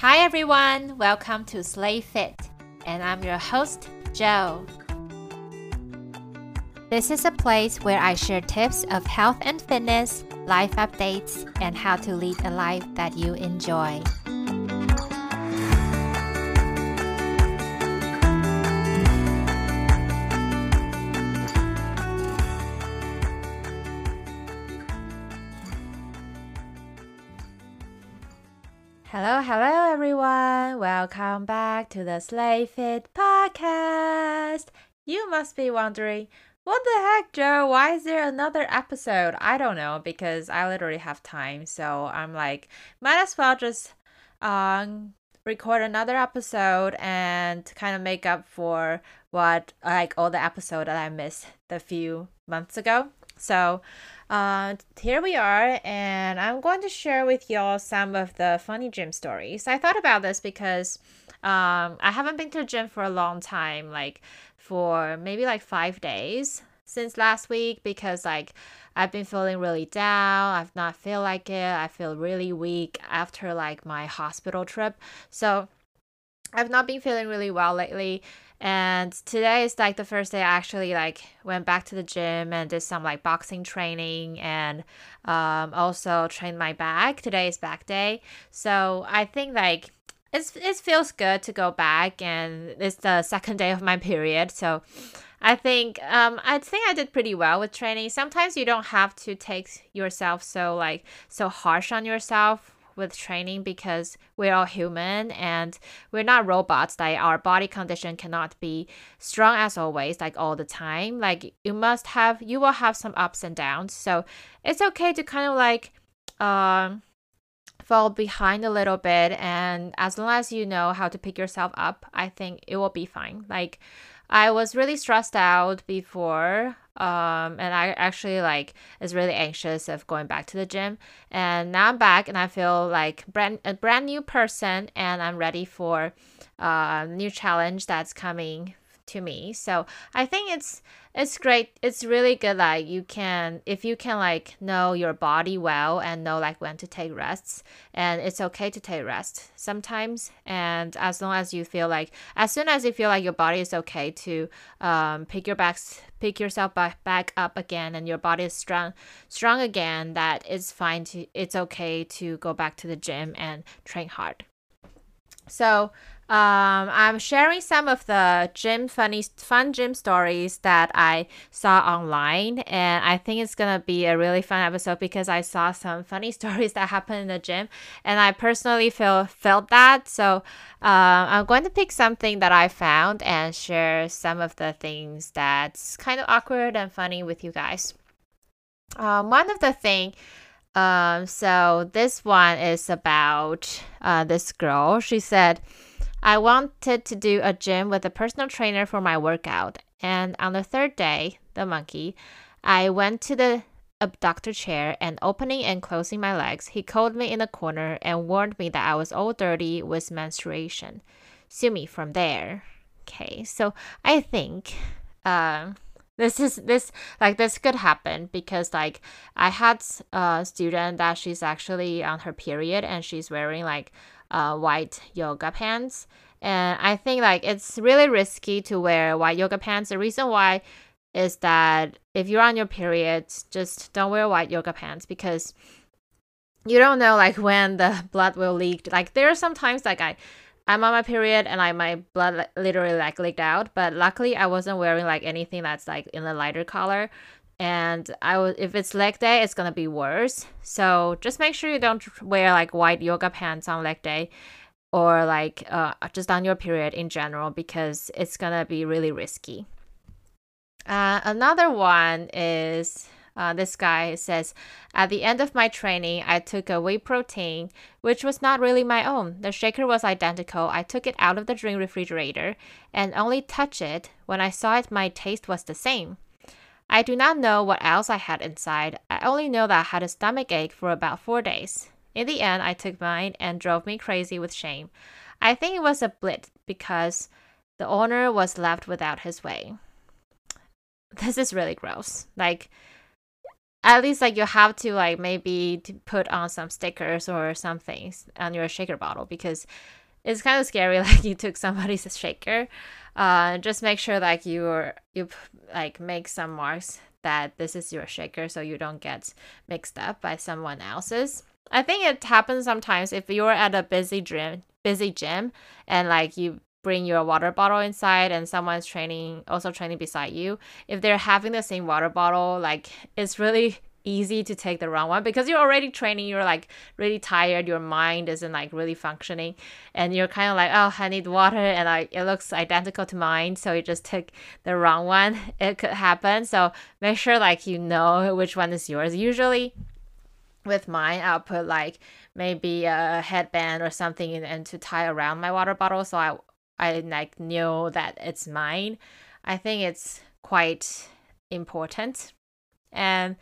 Hi everyone, welcome to Stay Fit, and I'm your host, Jo. This is a place where I share tips of health and fitness, life updates, and how to lead a life that you enjoy. Hello, hello everyone. Welcome back to the Stay Fit podcast. You must be wondering, what the heck, Jo? Why is there another episode? I don't know because I literally have time. So I'm like, might as well just um record another episode and kind of make up for what like all the episode that I missed the few months ago. So uh, here we are, and I'm going to share with y'all some of the funny gym stories. I thought about this because um, I haven't been to the gym for a long time, like for maybe like five days since last week, because like I've been feeling really down. I've not feel like it. I feel really weak after like my hospital trip. So I've not been feeling really well lately and today is like the first day I actually like went back to the gym and did some like boxing training and um, also trained my back. Today is back day, so I think like it's it feels good to go back and it's the second day of my period, so. I think um I think I did pretty well with training. Sometimes you don't have to take yourself so like so harsh on yourself with training because we're all human and we're not robots. Like our body condition cannot be strong as always like all the time. Like you must have you will have some ups and downs. So it's okay to kind of like um fall behind a little bit. And as long as you know how to pick yourself up i think it will be fine. Like I was really stressed out before. Um, and I actually like is really anxious of going back to the gym. And now I'm back and I feel like brand a brand new person and I'm ready for a uh, new challenge that's coming to me. So I think it's it's great. It's really good like you can if you can like know your body well and know like when to take rests and it's okay to take rest sometimes and as long as you feel like as soon as you feel like your body is okay to um, pick your backs pick yourself back, back up again and your body is strong strong again that it's fine to it's okay to go back to the gym and train hard. So um, I'm sharing some of the gym funny fun gym stories that I saw online, and I think it's gonna be a really fun episode because I saw some funny stories that happened in the gym, and I personally feel felt that. So uh, I'm going to pick something that I found and share some of the things that's kind of awkward and funny with you guys. Um, one of the thing. Um, so this one is about uh, this girl. She said. I wanted to do a gym with a personal trainer for my workout. And on the third day, the monkey, I went to the abductor chair and opening and closing my legs, he called me in a corner and warned me that I was all dirty with menstruation. Sue me from there. Okay, so I think uh, this is this like this could happen because like I had a student that she's actually on her period and she's wearing like uh, white yoga pants. And I think like it's really risky to wear white yoga pants. The reason why is that if you're on your period, just don't wear white yoga pants because you don't know like when the blood will leak. Like there are sometimes like I I'm on my period and like my blood literally like leaked out, but luckily I wasn't wearing like anything that's like in a lighter color and I would if it's leg day, it's gonna be worse. So just make sure you don't wear like white yoga pants on leg day, or like uh, just on your period in general because it's gonna be really risky. Uh, another one is uh, this guy says, At the end of my training, I took a whey protein, which was not really my own. The shaker was identical. I took it out of the drink refrigerator and only touched it. When I saw it, my taste was the same. I do not know what else I had inside. I only know that I had a stomach ache for about four days. In the end, I took mine and drove me crazy with shame. I think it was a blip because the owner was left without his whey. This is really gross. Like, at least like you have to like maybe to put on some stickers or some things on your shaker bottle because it's kind of scary like you took somebody's shaker uh, just make sure like you you like make some marks that this is your shaker so you don't get mixed up by someone else's. I think it happens sometimes if you're at a busy gym busy gym and like you bring your water bottle inside and someone's training also training beside you if they're having the same water bottle like it's really easy to take the wrong one because you're already training you're like really tired your mind isn't like really functioning and you're kind of like oh i need water and like it looks identical to mine so you just took the wrong one. It could happen so make sure like you know which one is yours. Usually with mine i'll put like maybe a headband or something and to tie around my water bottle so i i like know that it's mine. I think it's quite important and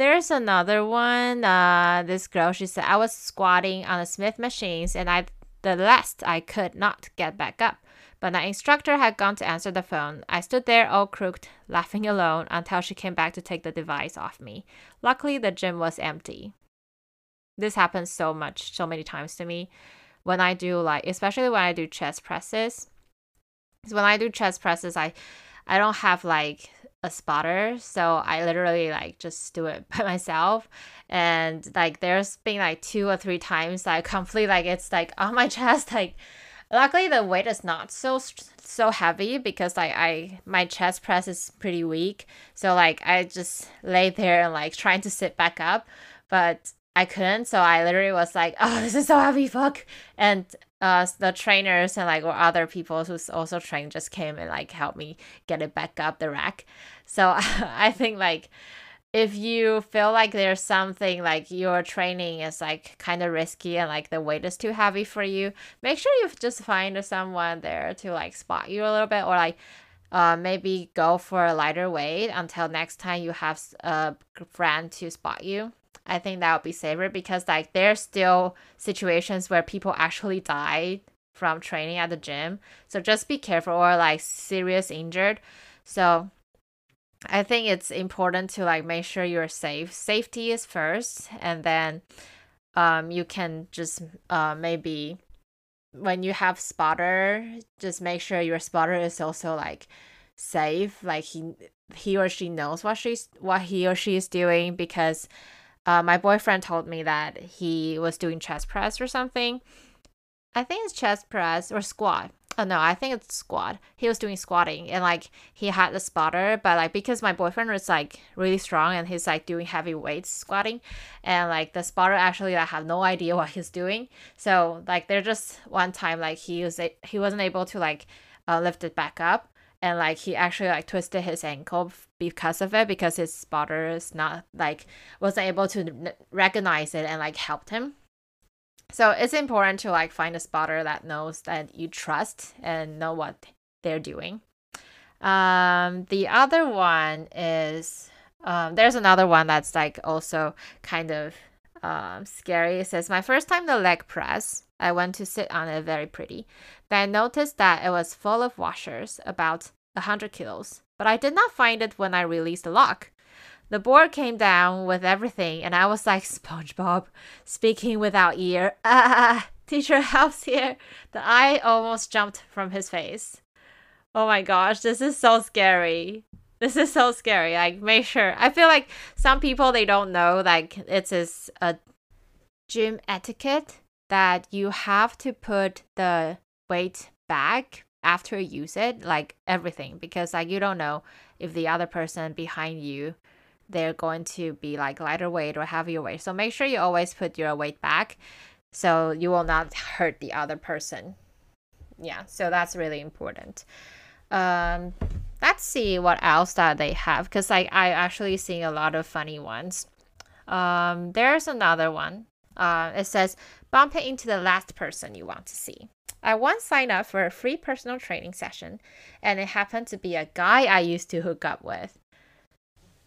there's another one. Uh, this girl, she said, I was squatting on the Smith machines and I the last I could not get back up. But my instructor had gone to answer the phone. I stood there all crooked, laughing alone until she came back to take the device off me. Luckily, the gym was empty. This happens so much, so many times to me when I do like, especially when I do chest presses. Because when I do chest presses, I, I don't have like a spotter so i literally like just do it by myself. And like there's been like two or three times i completely like it's like on my chest like luckily the weight is not so so heavy because like i my chest press is pretty weak. So like i just lay there and like trying to sit back up. But i couldn't so i literally was like oh this is so heavy fuck and uh, the trainers and like other people who's also trained just came and like helped me get it back up the rack. So I think like if you feel like there's something like your training is like kind of risky and like the weight is too heavy for you, make sure you just find someone there to like spot you a little bit or like uh, maybe go for a lighter weight until next time you have a friend to spot you. I think that would be safer because like there's still situations where people actually die from training at the gym. So just be careful or like serious injured. So I think it's important to like make sure you're safe. Safety is first and then um you can just uh maybe when you have spotter just make sure your spotter is also like safe like he he or she knows what she's what he or she is doing because uh, my boyfriend told me that he was doing chest press or something. I think it's chest press or squat. Oh no, I think it's squat. He was doing squatting and like he had the spotter, but like because my boyfriend was like really strong and he's like doing heavy weights squatting, and like the spotter actually I have no idea what he's doing. So like there just one time like he was he wasn't able to like uh, lift it back up, and like he actually like twisted his ankle because of it because his spotter is not like wasn't able to recognize it and like helped him. So it's important to like find a spotter that knows that you trust and know what they're doing. Um the other one is um there's another one that's like also kind of um scary it says my first time the leg press I went to sit on it very pretty. Then I noticed that it was full of washers, about a 100 kilos, but I did not find it when I released the lock. The board came down with everything, and I was like SpongeBob, speaking without ear. Ah, teacher helps here. The eye almost jumped from his face. Oh my gosh, this is so scary. This is so scary. Like, make sure. I feel like some people they don't know like it is is a gym etiquette that you have to put the weight back after you use it, like everything, because like you don't know if the other person behind you they're going to be like lighter weight or heavier weight. So make sure you always put your weight back so you will not hurt the other person. Yeah, so that's really important. Um, let's see what else that they have because like I actually see a lot of funny ones. Um, there's another one. Uh, it says bump it into the last person you want to see. I once signed up for a free personal training session, and it happened to be a guy I used to hook up with.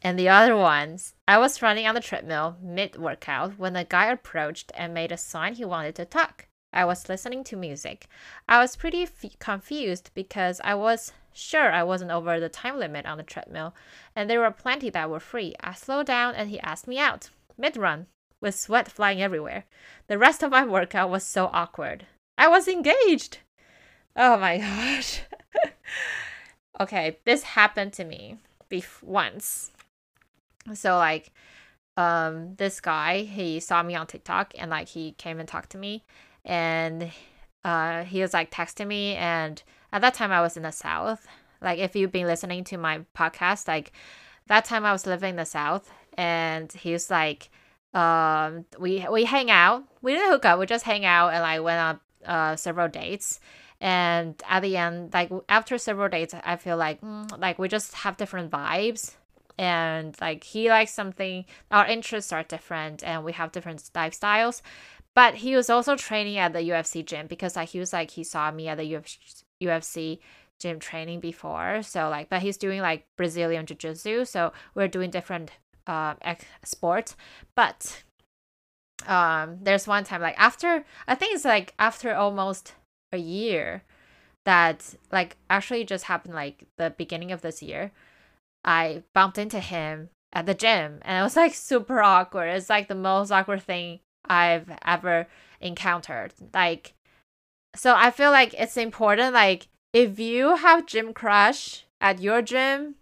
And the other ones, I was running on the treadmill mid workout when a guy approached and made a sign he wanted to talk. I was listening to music. I was pretty f- confused because I was sure I wasn't over the time limit on the treadmill, and there were plenty that were free. I slowed down and he asked me out, mid run, with sweat flying everywhere. The rest of my workout was so awkward. I was engaged! Oh my gosh. okay, this happened to me bef- once. So, like, um, this guy, he saw me on TikTok and, like, he came and talked to me and uh, he was like texting me and at that time i was in the south. Like if you've been listening to my podcast like that time i was living in the south and he was like um we we hang out. We didn't hook up. We just hang out and like went on uh several dates. And at the end like after several dates i feel like mm, like we just have different vibes. And like he likes something our interests are different and we have different lifestyles but he was also training at the UFC gym because like he was like he saw me at the UFC gym training before. So like, but he's doing like Brazilian jiu jitsu. So we're doing different uh, sports. But um, there's one time like after I think it's like after almost a year that like actually just happened like the beginning of this year. I bumped into him at the gym and it was like super awkward. It's like the most awkward thing I've ever encountered. Like, so I feel like it's important. Like, if you have gym crush at your gym,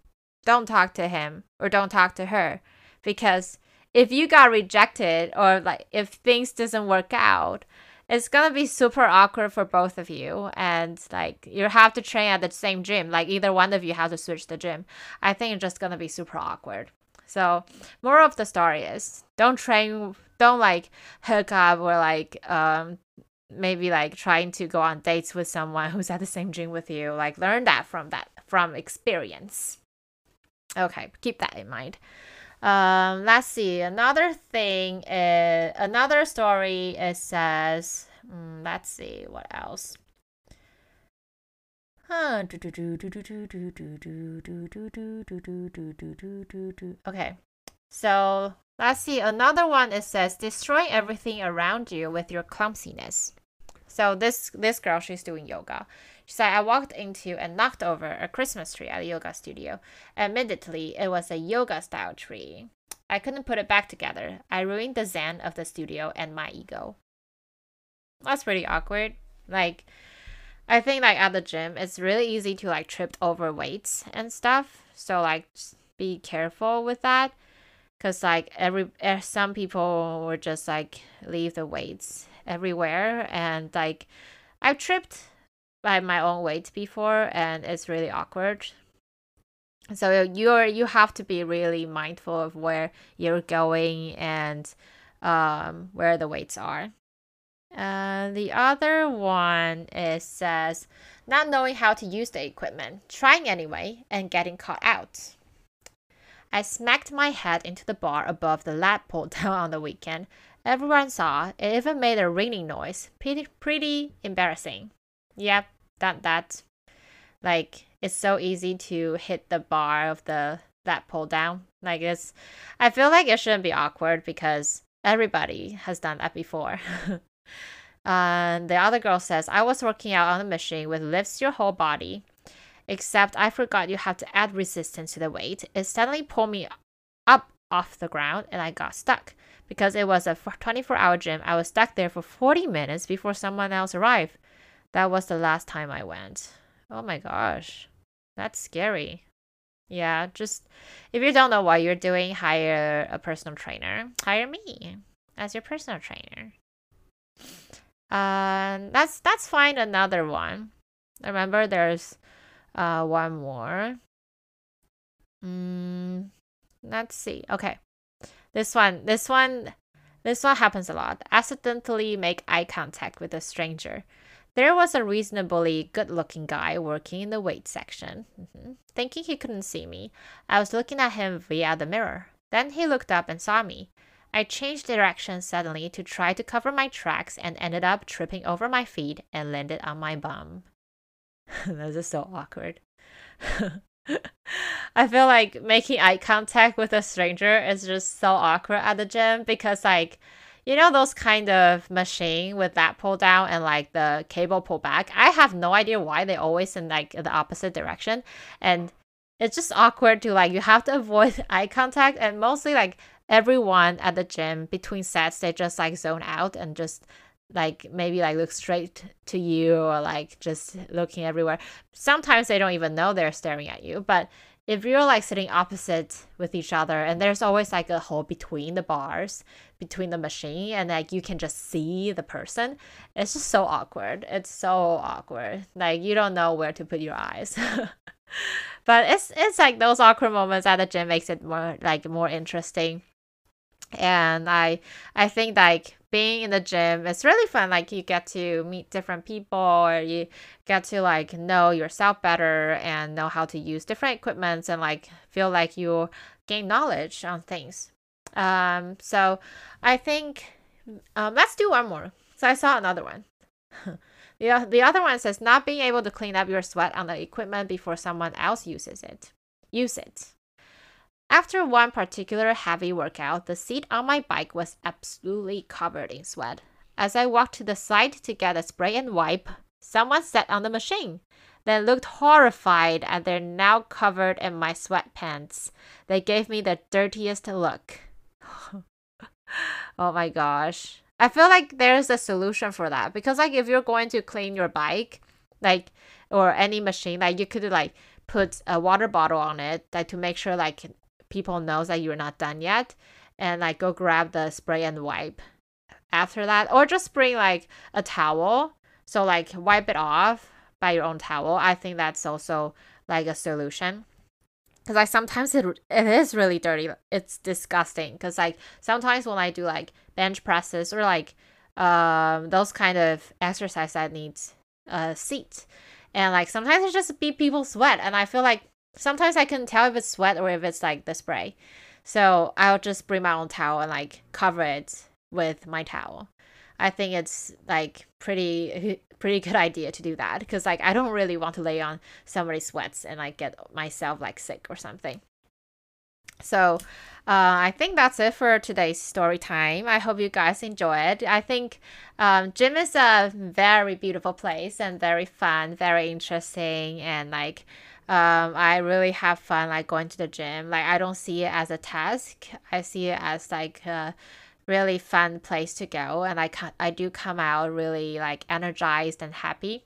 don't talk to him or don't talk to her, because if you got rejected or like if things doesn't work out, it's gonna be super awkward for both of you and like you have to train at the same gym like either one of you has to switch the gym i think it's just gonna be super awkward so more of the story is don't train don't like hook up or like um maybe like trying to go on dates with someone who's at the same gym with you like learn that from that from experience okay keep that in mind um let's see another thing is another story it says mm, let's see what else Huh. okay so Let's see, another one it says destroy everything around you with your clumsiness. So this this girl, she's doing yoga. She said, I walked into and knocked over a Christmas tree at a yoga studio. Admittedly, it was a yoga style tree. I couldn't put it back together. I ruined the zen of the studio and my ego. That's pretty awkward. Like, I think like at the gym, it's really easy to like trip over weights and stuff. So like, be careful with that because like every eh, some people would just like leave the weights everywhere and like i've tripped by my own weight before and it's really awkward. So you're you have to be really mindful of where you're going and um, where the weights are. Uh, the other one is says not knowing how to use the equipment. Trying anyway and getting caught out I smacked my head into the bar above the lat pull down on the weekend. Everyone saw. It even made a ringing noise. Pretty, pretty embarrassing. Yep, that that. Like it's so easy to hit the bar of the lat pull down. Like it's, I feel like it shouldn't be awkward because everybody has done that before. and the other girl says, I was working out on the machine with lifts your whole body except I forgot you have to add resistance to the weight. It suddenly pulled me up off the ground and I got stuck. Because it was a 24 hour gym, I was stuck there for 40 minutes before someone else arrived. That was the last time I went. Oh my gosh, that's scary. Yeah, just if you don't know what you're doing, hire a personal trainer. Hire me as your personal trainer. Uh, that's that's fine. Another one. Remember, there's uh, one more. Mm, let's see. Okay. This one, this one, this one happens a lot. Accidentally make eye contact with a stranger. There was a reasonably good looking guy working in the weight section. Mm-hmm. Thinking he couldn't see me, I was looking at him via the mirror. Then he looked up and saw me. I changed direction suddenly to try to cover my tracks and ended up tripping over my feet and landed on my bum. This is so awkward. I feel like making eye contact with a stranger is just so awkward at the gym because like you know those kind of machine with that pull down and like the cable pull back. I have no idea why they always in like the opposite direction, and it's just awkward to like you have to avoid eye contact and mostly like everyone at the gym between sets they just like zone out and just like maybe like look straight to you or like just looking everywhere. Sometimes they don't even know they're staring at you, but if you're like sitting opposite with each other and there's always like a hole between the bars between the machine and like you can just see the person it's just so awkward. It's so awkward. Like you don't know where to put your eyes. But it's it's like those awkward moments at the gym makes it more like more interesting. And i i think like being in the gym is really fun like you get to meet different people or you get to like know yourself better and know how to use different equipments and like feel like you gain knowledge on things. Um so i think um let's do one more. So i saw another one. The, the other one says not being able to clean up your sweat on the equipment before someone else uses it. Use it after one particular heavy workout, the seat on my bike was absolutely covered in sweat. As I walked to the side to get a spray and wipe, someone sat on the machine, then looked horrified at their now covered in my sweatpants. They gave me the dirtiest look. oh my gosh. I feel like there's a solution for that because like if you're going to clean your bike, like or any machine, like you could like put a water bottle on it like to make sure like people knows that you're not done yet and like go grab the spray and wipe after that or just bring like a towel. So like wipe it off by your own towel. I think that's also like a solution. Because like sometimes it, it is really dirty. It's disgusting. Because like sometimes when i do like bench presses or like um those kind of exercise that needs a seat and like sometimes it just be people sweat and i feel like sometimes I can tell if it's sweat or if it's like the spray. So I'll just bring my own towel and like cover it with my towel. I think it's like pretty pretty good idea to do that because like I don't really want to lay on somebody's sweats and like get myself like sick or something. So uh, I think that's it for today's story time. I hope you guys enjoyed. I think um, gym is a very beautiful place and very fun, very interesting, and like um, I really have fun like going to the gym. Like I don't see it as a task. I see it as like a really fun place to go, and I can I do come out really like energized and happy.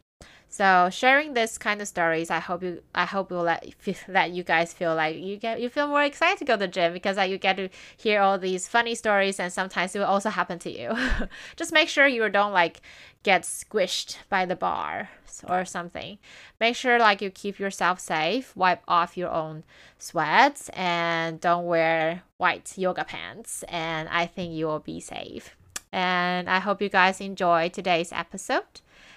So sharing this kind of stories, I hope you I hope will let let you guys feel like you get you feel more excited to go to the gym because like, you get to hear all these funny stories and sometimes it will also happen to you. Just make sure you don't like get squished by the bar or something. Make sure like you keep yourself safe, wipe off your own sweats and don't wear white yoga pants and I think you will be safe. And I hope you guys enjoy today's episode